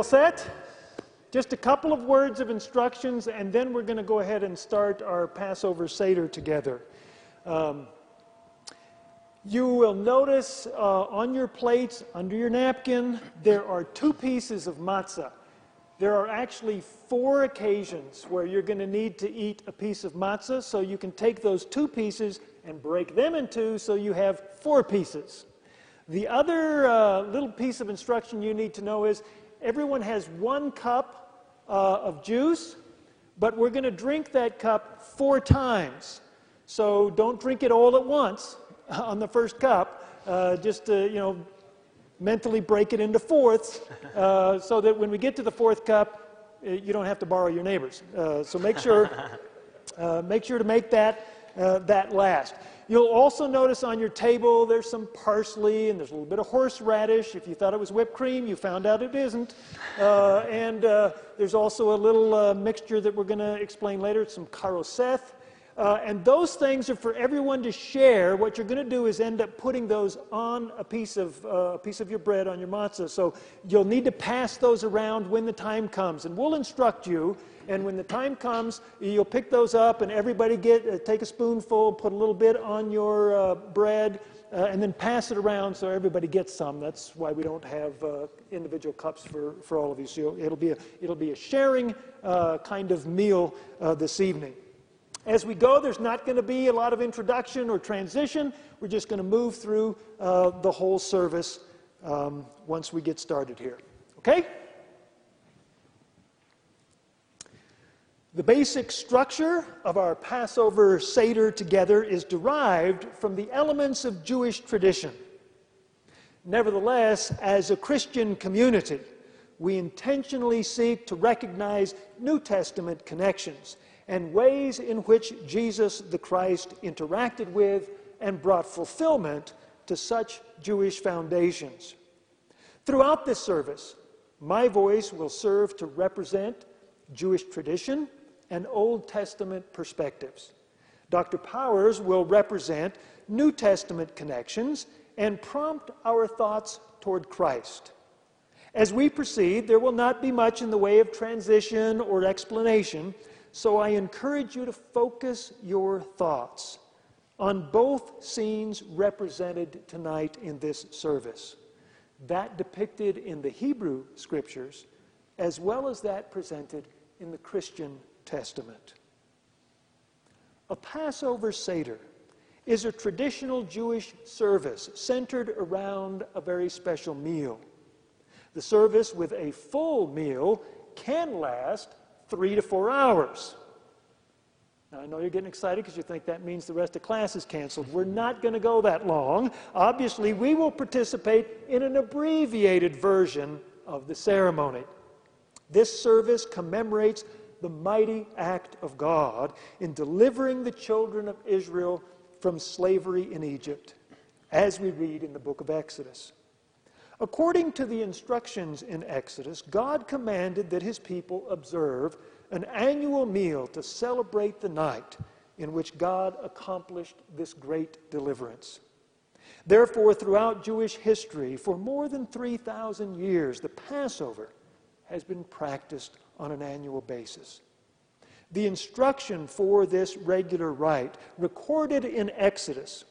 All set? Just a couple of words of instructions, and then we're going to go ahead and start our Passover Seder together. Um, you will notice uh, on your plates, under your napkin, there are two pieces of matzah. There are actually four occasions where you're going to need to eat a piece of matzah, so you can take those two pieces and break them in two so you have four pieces. The other uh, little piece of instruction you need to know is everyone has one cup uh, of juice, but we're going to drink that cup four times. So don't drink it all at once on the first cup. Uh, just to, you know, mentally break it into fourths uh, so that when we get to the fourth cup, uh, you don't have to borrow your neighbors. Uh, so make sure, uh, make sure to make that, uh, that last. You'll also notice on your table there's some parsley and there's a little bit of horseradish. If you thought it was whipped cream, you found out it isn't. Uh, and uh, there's also a little uh, mixture that we're going to explain later, some charoset. Uh, and those things are for everyone to share. What you're going to do is end up putting those on a piece of uh, a piece of your bread on your matzah. So you'll need to pass those around when the time comes, and we'll instruct you and when the time comes, you'll pick those up, and everybody get uh, take a spoonful, put a little bit on your uh, bread, uh, and then pass it around so everybody gets some. That's why we don't have uh, individual cups for, for all of you. So it'll be a, it'll be a sharing uh, kind of meal uh, this evening. As we go, there's not going to be a lot of introduction or transition. We're just going to move through the whole service um, once we get started here. Okay? The basic structure of our Passover Seder together is derived from the elements of Jewish tradition. Nevertheless, as a Christian community, we intentionally seek to recognize New Testament connections and ways in which Jesus the Christ interacted with and brought fulfillment to such Jewish foundations. Throughout this service, my voice will serve to represent Jewish tradition and Old Testament perspectives. Dr. Powers will represent New Testament connections and prompt our thoughts toward Christ. As we proceed, there will not be much in the way of transition or explanation, so I encourage you to focus your thoughts on both scenes represented tonight in this service that depicted in the Hebrew scriptures, as well as that presented in the Christian Testament. A Passover Seder is a traditional Jewish service centered around a very special meal. The service with a full meal can last three to four hours. Now, I know you're getting excited because you think that means the rest of class is canceled. We're not going to go that long. Obviously, we will participate in an abbreviated version of the ceremony. This service commemorates the mighty act of God in delivering the children of Israel from slavery in Egypt, as we read in the book of Exodus. According to the instructions in Exodus, God commanded that his people observe an annual meal to celebrate the night in which God accomplished this great deliverance. Therefore, throughout Jewish history, for more than 3,000 years, the Passover has been practiced on an annual basis. The instruction for this regular rite, recorded in Exodus,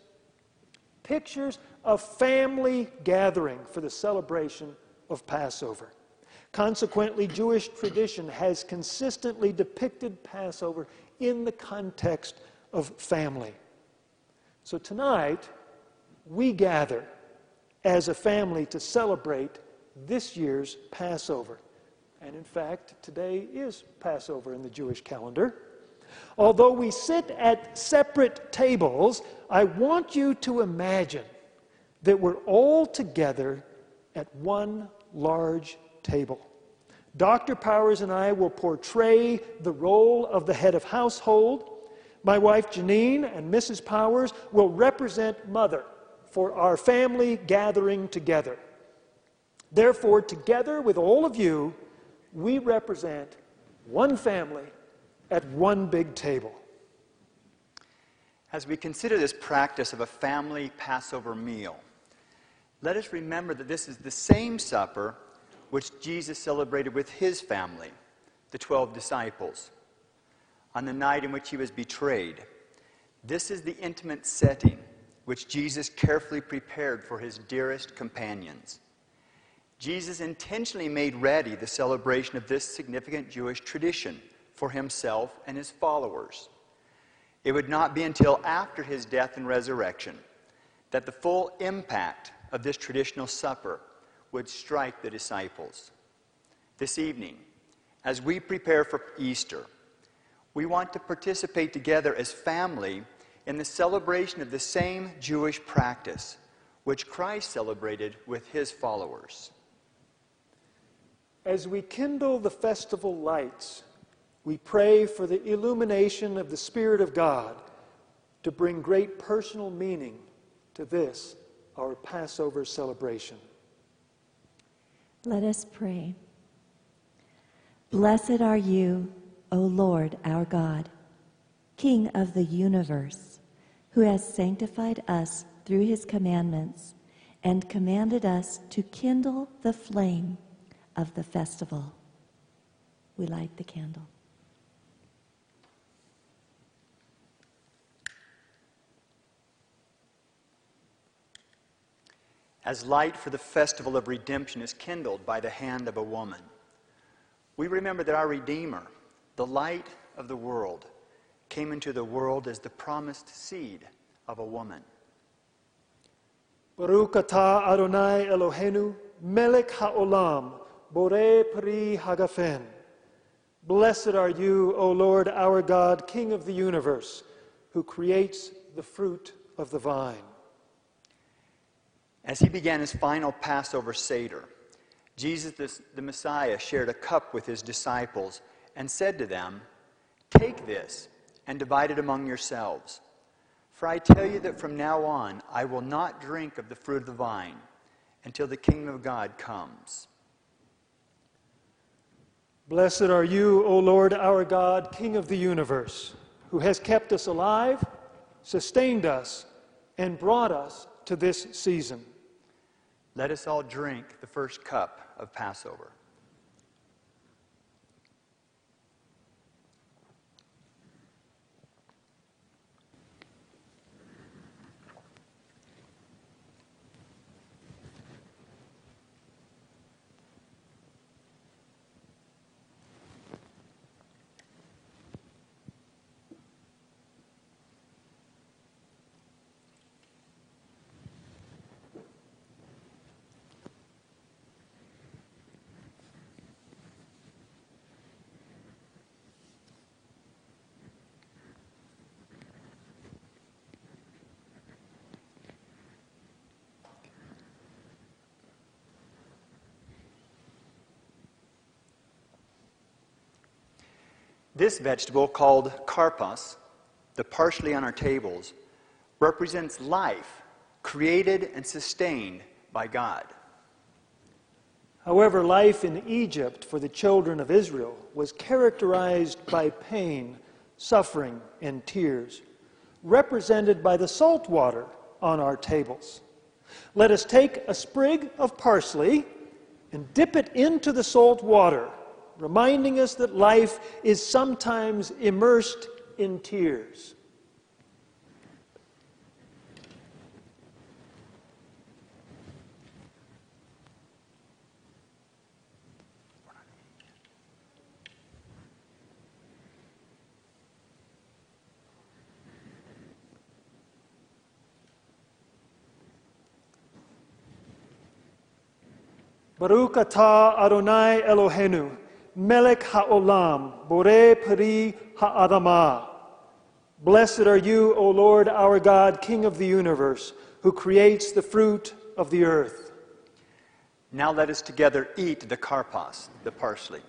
pictures a family gathering for the celebration of Passover. Consequently, Jewish tradition has consistently depicted Passover in the context of family. So tonight, we gather as a family to celebrate this year's Passover. And in fact, today is Passover in the Jewish calendar. Although we sit at separate tables, I want you to imagine that we're all together at one large table. Dr. Powers and I will portray the role of the head of household. My wife Janine and Mrs. Powers will represent mother for our family gathering together. Therefore, together with all of you, we represent one family at one big table. As we consider this practice of a family Passover meal, let us remember that this is the same supper which Jesus celebrated with his family, the 12 disciples, on the night in which he was betrayed. This is the intimate setting which Jesus carefully prepared for his dearest companions. Jesus intentionally made ready the celebration of this significant Jewish tradition for himself and his followers. It would not be until after his death and resurrection that the full impact of this traditional supper would strike the disciples. This evening, as we prepare for Easter, we want to participate together as family in the celebration of the same Jewish practice which Christ celebrated with his followers. As we kindle the festival lights, we pray for the illumination of the Spirit of God to bring great personal meaning to this, our Passover celebration. Let us pray. Blessed are you, O Lord our God, King of the universe, who has sanctified us through his commandments and commanded us to kindle the flame of the festival. We light the candle. As light for the festival of redemption is kindled by the hand of a woman, we remember that our Redeemer, the light of the world, came into the world as the promised seed of a woman. Baruch atah Adonai Eloheinu, melech haolam, borei Pri hagafen. Blessed are you, O Lord our God, King of the universe, who creates the fruit of the vine. As he began his final Passover Seder, Jesus, the, the Messiah, shared a cup with his disciples and said to them, Take this and divide it among yourselves. For I tell you that from now on I will not drink of the fruit of the vine until the kingdom of God comes. Blessed are you, O Lord our God, King of the universe, who has kept us alive, sustained us, and brought us to this season. Let us all drink the first cup of Passover. This vegetable, called karpas, the parsley on our tables, represents life created and sustained by God. However, life in Egypt for the children of Israel was characterized by pain, suffering, and tears, represented by the salt water on our tables. Let us take a sprig of parsley and dip it into the salt water reminding us that life is sometimes immersed in tears. Baruch atah Adonai Eloheinu, Melech Ha'olam, Borei Peri Ha'adamah. Blessed are you, O Lord our God, King of the universe, who creates the fruit of the earth. Now let us together eat the karpas, the parsley.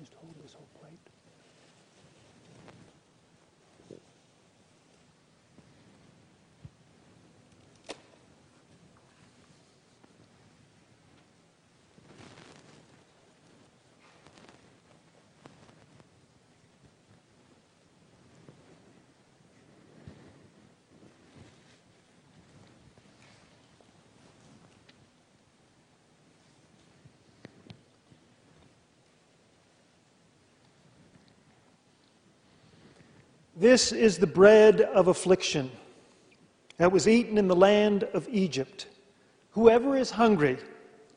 Just hold this whole plate. This is the bread of affliction that was eaten in the land of Egypt. Whoever is hungry,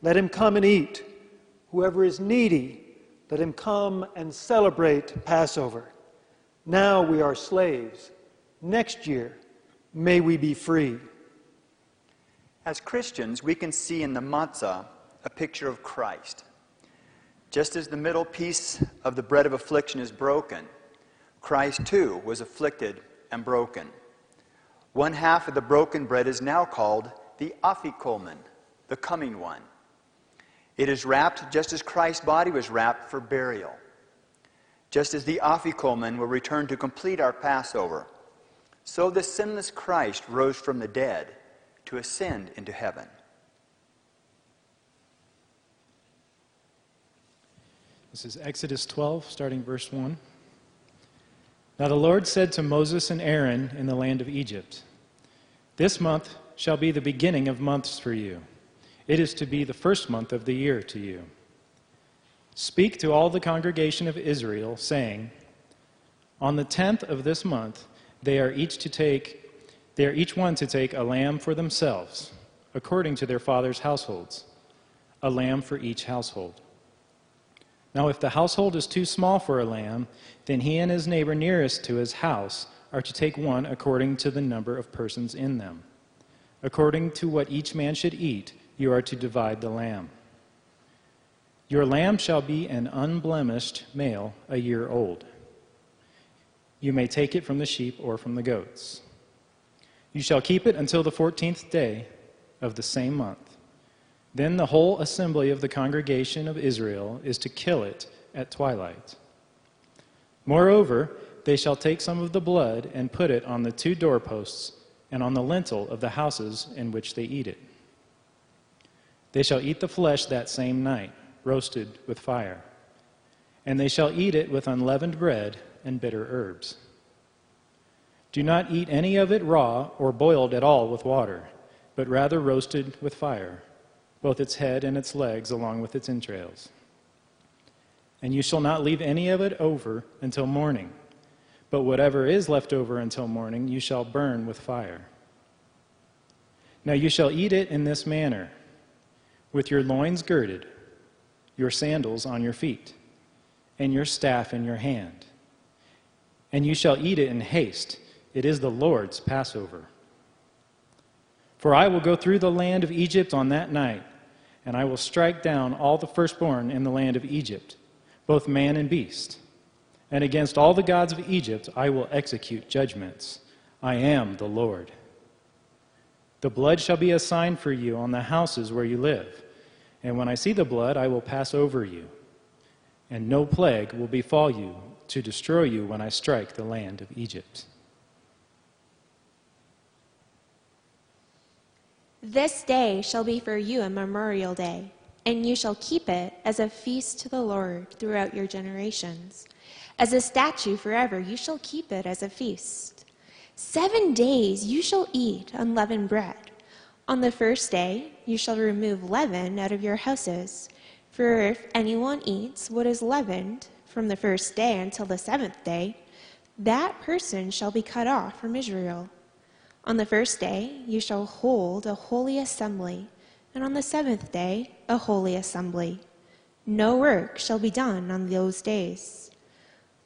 let him come and eat. Whoever is needy, let him come and celebrate Passover. Now we are slaves. Next year, may we be free. As Christians, we can see in the matzah a picture of Christ. Just as the middle piece of the bread of affliction is broken, Christ too was afflicted and broken. One half of the broken bread is now called the afikomen, the coming one. It is wrapped just as Christ's body was wrapped for burial. Just as the afikomen will return to complete our Passover, so the sinless Christ rose from the dead to ascend into heaven. This is Exodus 12, starting verse 1. Now the Lord said to Moses and Aaron in the land of Egypt, This month shall be the beginning of months for you. It is to be the first month of the year to you. Speak to all the congregation of Israel, saying, On the tenth of this month they are each to take they are each one to take a lamb for themselves, according to their father's households, a lamb for each household. Now, if the household is too small for a lamb, then he and his neighbor nearest to his house are to take one according to the number of persons in them. According to what each man should eat, you are to divide the lamb. Your lamb shall be an unblemished male, a year old. You may take it from the sheep or from the goats. You shall keep it until the fourteenth day of the same month. Then the whole assembly of the congregation of Israel is to kill it at twilight. Moreover, they shall take some of the blood and put it on the two doorposts and on the lintel of the houses in which they eat it. They shall eat the flesh that same night, roasted with fire. And they shall eat it with unleavened bread and bitter herbs. Do not eat any of it raw or boiled at all with water, but rather roasted with fire both its head and its legs, along with its entrails. And you shall not leave any of it over until morning, but whatever is left over until morning you shall burn with fire. Now you shall eat it in this manner with your loins girded, your sandals on your feet, and your staff in your hand. And you shall eat it in haste. It is the Lord's Passover. For I will go through the land of Egypt on that night, and I will strike down all the firstborn in the land of Egypt, both man and beast. And against all the gods of Egypt I will execute judgments. I am the Lord. The blood shall be a sign for you on the houses where you live. And when I see the blood, I will pass over you. And no plague will befall you to destroy you when I strike the land of Egypt. This day shall be for you a memorial day, and you shall keep it as a feast to the Lord throughout your generations. As a statute forever, you shall keep it as a feast. Seven days you shall eat unleavened bread. On the first day you shall remove leaven out of your houses. For if anyone eats what is leavened from the first day until the seventh day, that person shall be cut off from Israel. On the first day you shall hold a holy assembly, and on the seventh day a holy assembly. No work shall be done on those days.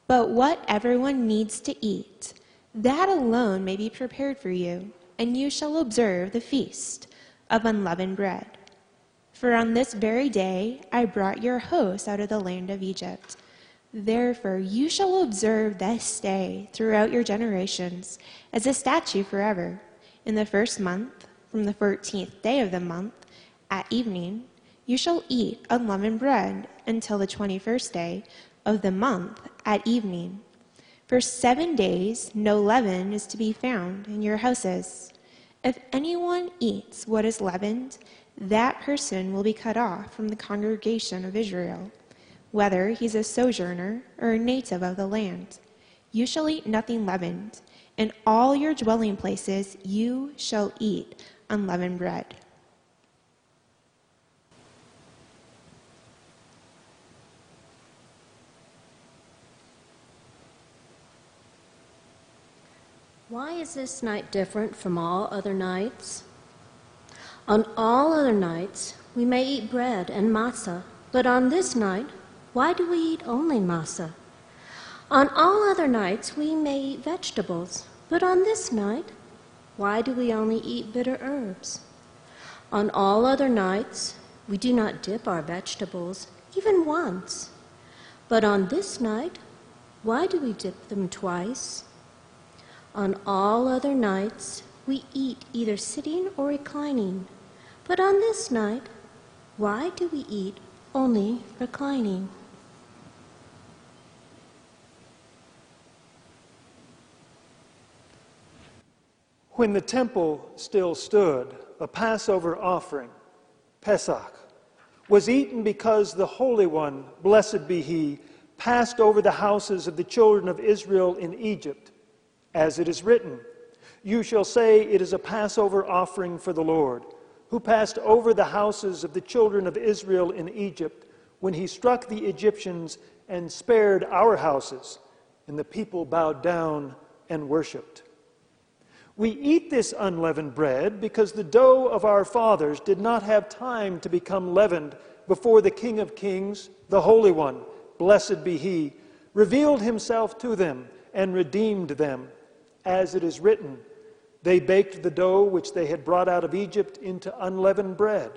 But what everyone needs to eat, that alone may be prepared for you, and you shall observe the feast of unleavened bread. For on this very day I brought your hosts out of the land of Egypt. Therefore, you shall observe this day throughout your generations as a statute forever. In the first month, from the fourteenth day of the month, at evening, you shall eat unleavened bread until the twenty first day of the month at evening. For seven days no leaven is to be found in your houses. If anyone eats what is leavened, that person will be cut off from the congregation of Israel whether he's a sojourner or a native of the land. You shall eat nothing leavened. In all your dwelling places you shall eat unleavened bread. Why is this night different from all other nights? On all other nights, we may eat bread and matzah, but on this night, why do we eat only matzah? On all other nights, we may eat vegetables, but on this night, why do we only eat bitter herbs? On all other nights, we do not dip our vegetables, even once. But on this night, why do we dip them twice? On all other nights, we eat either sitting or reclining. But on this night, why do we eat only reclining? When the temple still stood, a Passover offering, Pesach, was eaten because the Holy One, blessed be He, passed over the houses of the children of Israel in Egypt, as it is written, You shall say, It is a Passover offering for the Lord, who passed over the houses of the children of Israel in Egypt when he struck the Egyptians and spared our houses. And the people bowed down and worshiped. We eat this unleavened bread because the dough of our fathers did not have time to become leavened before the King of Kings, the Holy One, blessed be He, revealed Himself to them and redeemed them. As it is written, they baked the dough which they had brought out of Egypt into unleavened bread,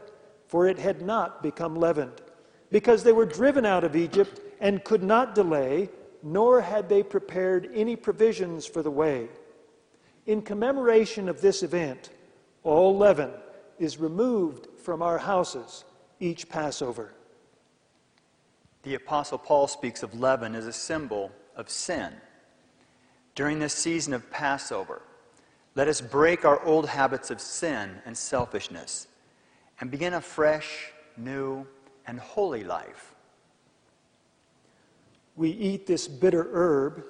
for it had not become leavened, because they were driven out of Egypt and could not delay, nor had they prepared any provisions for the way. In commemoration of this event, all leaven is removed from our houses each Passover. The Apostle Paul speaks of leaven as a symbol of sin. During this season of Passover, let us break our old habits of sin and selfishness and begin a fresh, new, and holy life. We eat this bitter herb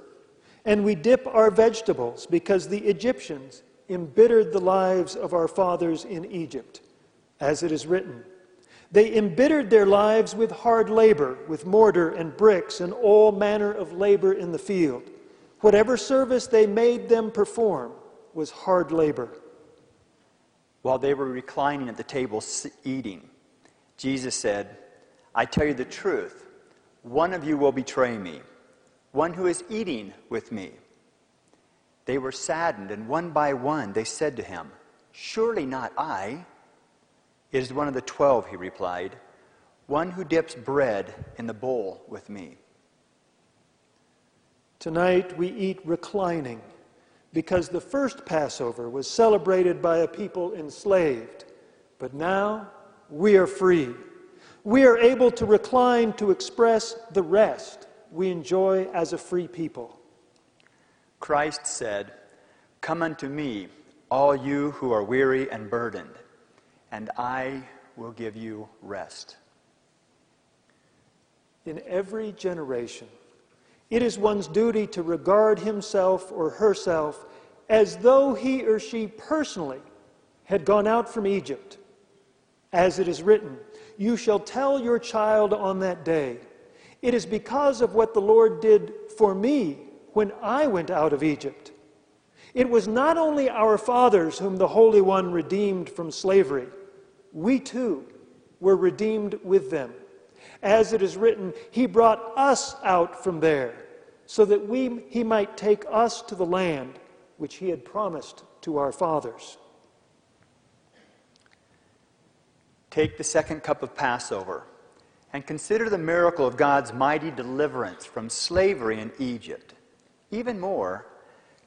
and we dip our vegetables because the Egyptians embittered the lives of our fathers in Egypt, as it is written. They embittered their lives with hard labor, with mortar and bricks and all manner of labor in the field. Whatever service they made them perform was hard labor. While they were reclining at the table eating, Jesus said, I tell you the truth, one of you will betray me one who is eating with me. They were saddened, and one by one they said to him, Surely not I. It is one of the twelve, he replied, one who dips bread in the bowl with me. Tonight we eat reclining because the first Passover was celebrated by a people enslaved, but now we are free. We are able to recline to express the rest we enjoy as a free people. Christ said, Come unto me, all you who are weary and burdened, and I will give you rest. In every generation, it is one's duty to regard himself or herself as though he or she personally had gone out from Egypt. As it is written, You shall tell your child on that day, it is because of what the Lord did for me when I went out of Egypt. It was not only our fathers whom the Holy One redeemed from slavery, we too were redeemed with them. As it is written, He brought us out from there so that we, He might take us to the land which He had promised to our fathers. Take the second cup of Passover and consider the miracle of God's mighty deliverance from slavery in Egypt. Even more,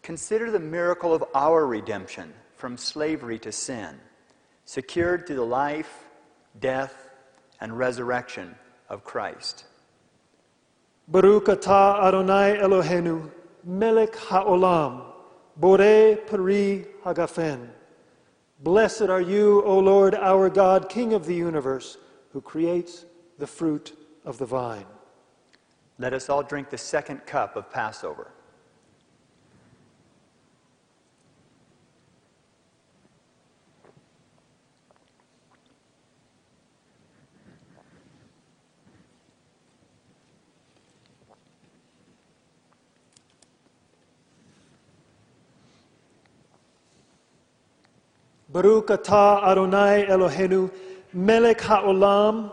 consider the miracle of our redemption from slavery to sin, secured through the life, death, and resurrection of Christ. Baruch atah Adonai Eloheinu, melech haolam, borei peri hagafen. Blessed are you, O Lord our God, King of the universe, who creates the fruit of the vine. Let us all drink the second cup of Passover. Baruch atah Adonai Eloheinu, melech ha'olam,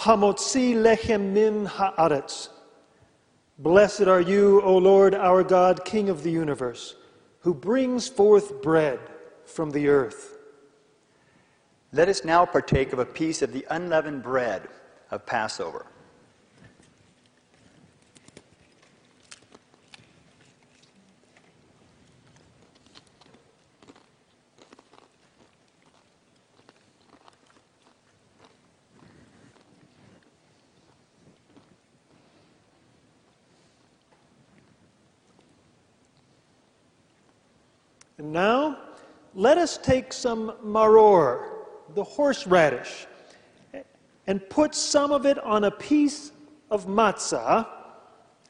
hamotzi lechem min ha'aretz. Blessed are you, O Lord our God, King of the universe, who brings forth bread from the earth. Let us now partake of a piece of the unleavened bread of Passover. Now, let us take some maror, the horseradish, and put some of it on a piece of matzah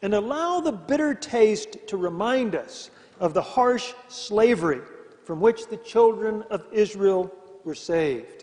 and allow the bitter taste to remind us of the harsh slavery from which the children of Israel were saved.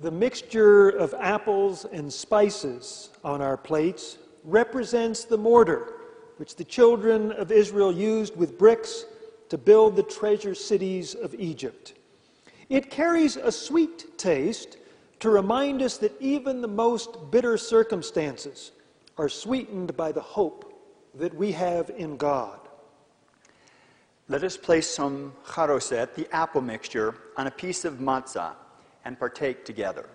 The mixture of apples and spices on our plates represents the mortar which the children of Israel used with bricks to build the treasure cities of Egypt. It carries a sweet taste to remind us that even the most bitter circumstances are sweetened by the hope that we have in God. Let us place some charoset, the apple mixture, on a piece of matzah and partake together.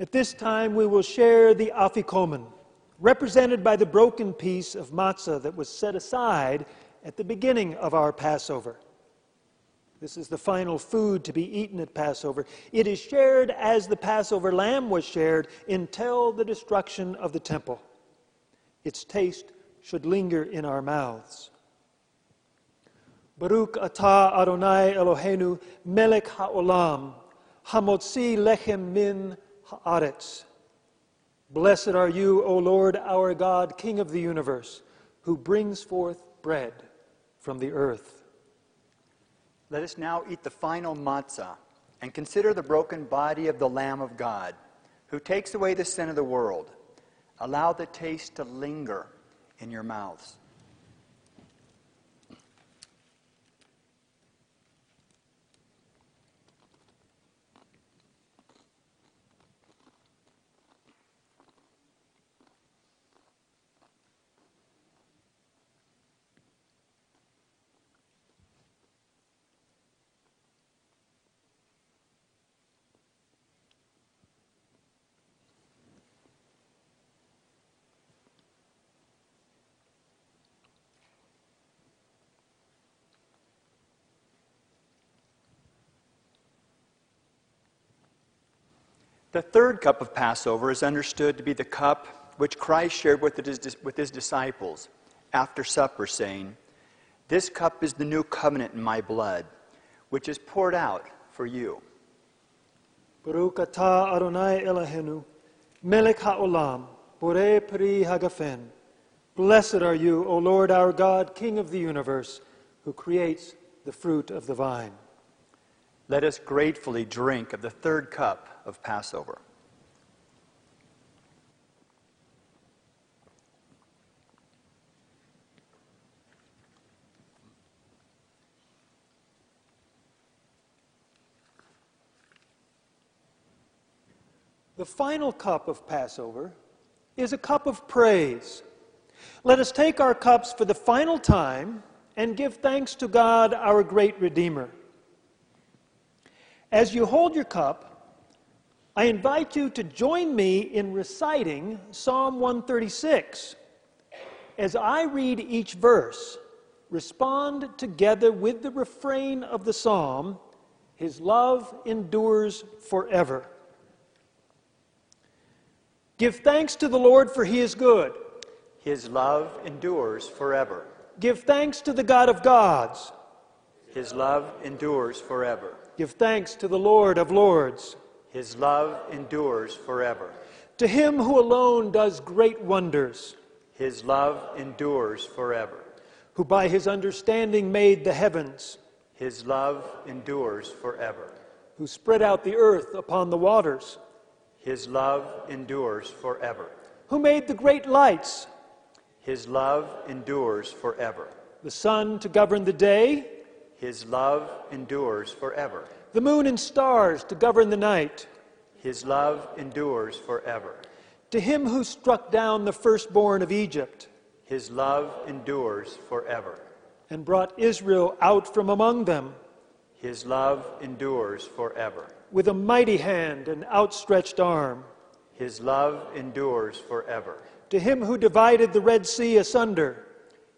At this time, we will share the afikomen, represented by the broken piece of matzah that was set aside at the beginning of our Passover. This is the final food to be eaten at Passover. It is shared as the Passover lamb was shared until the destruction of the temple. Its taste should linger in our mouths. Baruch atah Adonai Eloheinu melech haolam hamotzi lechem min haaretz. Blessed are you, O Lord our God, King of the universe, who brings forth bread from the earth. Let us now eat the final matzah and consider the broken body of the Lamb of God, who takes away the sin of the world. Allow the taste to linger in your mouths. The third cup of Passover is understood to be the cup which Christ shared with his, with his disciples after supper, saying, This cup is the new covenant in my blood, which is poured out for you. Baruch atah Adonai Eloheinu, melech haolam, borei peri hagafen. Blessed are you, O Lord our God, King of the universe, who creates the fruit of the vine. Let us gratefully drink of the third cup of Passover. The final cup of Passover is a cup of praise. Let us take our cups for the final time and give thanks to God, our great Redeemer. As you hold your cup, I invite you to join me in reciting Psalm 136. As I read each verse, respond together with the refrain of the psalm His love endures forever. Give thanks to the Lord, for he is good. His love endures forever. Give thanks to the God of gods. His love endures forever. Give thanks to the Lord of lords. His love endures forever. To him who alone does great wonders, His love endures forever. who by his understanding made the heavens, His love endures forever. who spread out the earth upon the waters, His love endures forever. who made the great lights, His love endures forever. the sun to govern the day, His love endures forever. The moon and stars to govern the night. His love endures forever. To him who struck down the firstborn of Egypt His love endures forever. and brought Israel out from among them His love endures forever. with a mighty hand and outstretched arm. His love endures forever. To him who divided the Red Sea asunder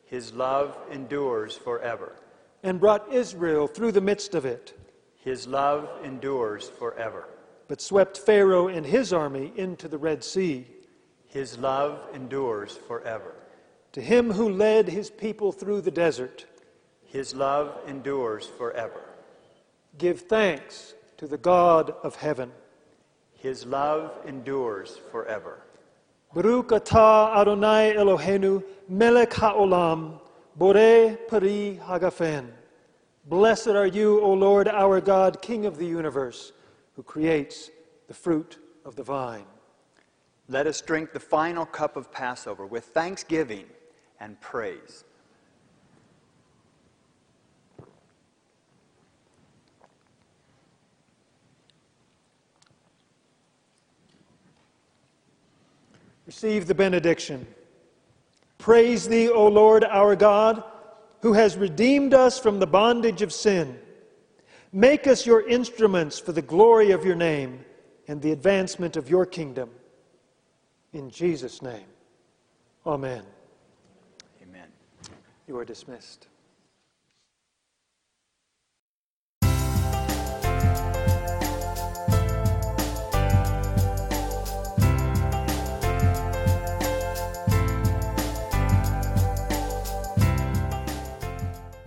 His love endures forever. and brought Israel through the midst of it, His love endures forever. but swept Pharaoh and his army into the Red Sea. His love endures forever. To him who led his people through the desert, His love endures forever. give thanks to the God of heaven. His love endures forever. Baruch atah Adonai Eloheinu melech haolam, borei peri hagafen. Blessed are you, O Lord our God, King of the universe, who creates the fruit of the vine. Let us drink the final cup of Passover with thanksgiving and praise. Receive the benediction. Praise thee, O Lord our God, who has redeemed us from the bondage of sin. Make us your instruments for the glory of your name and the advancement of your kingdom. In Jesus' name, amen. Amen. You are dismissed.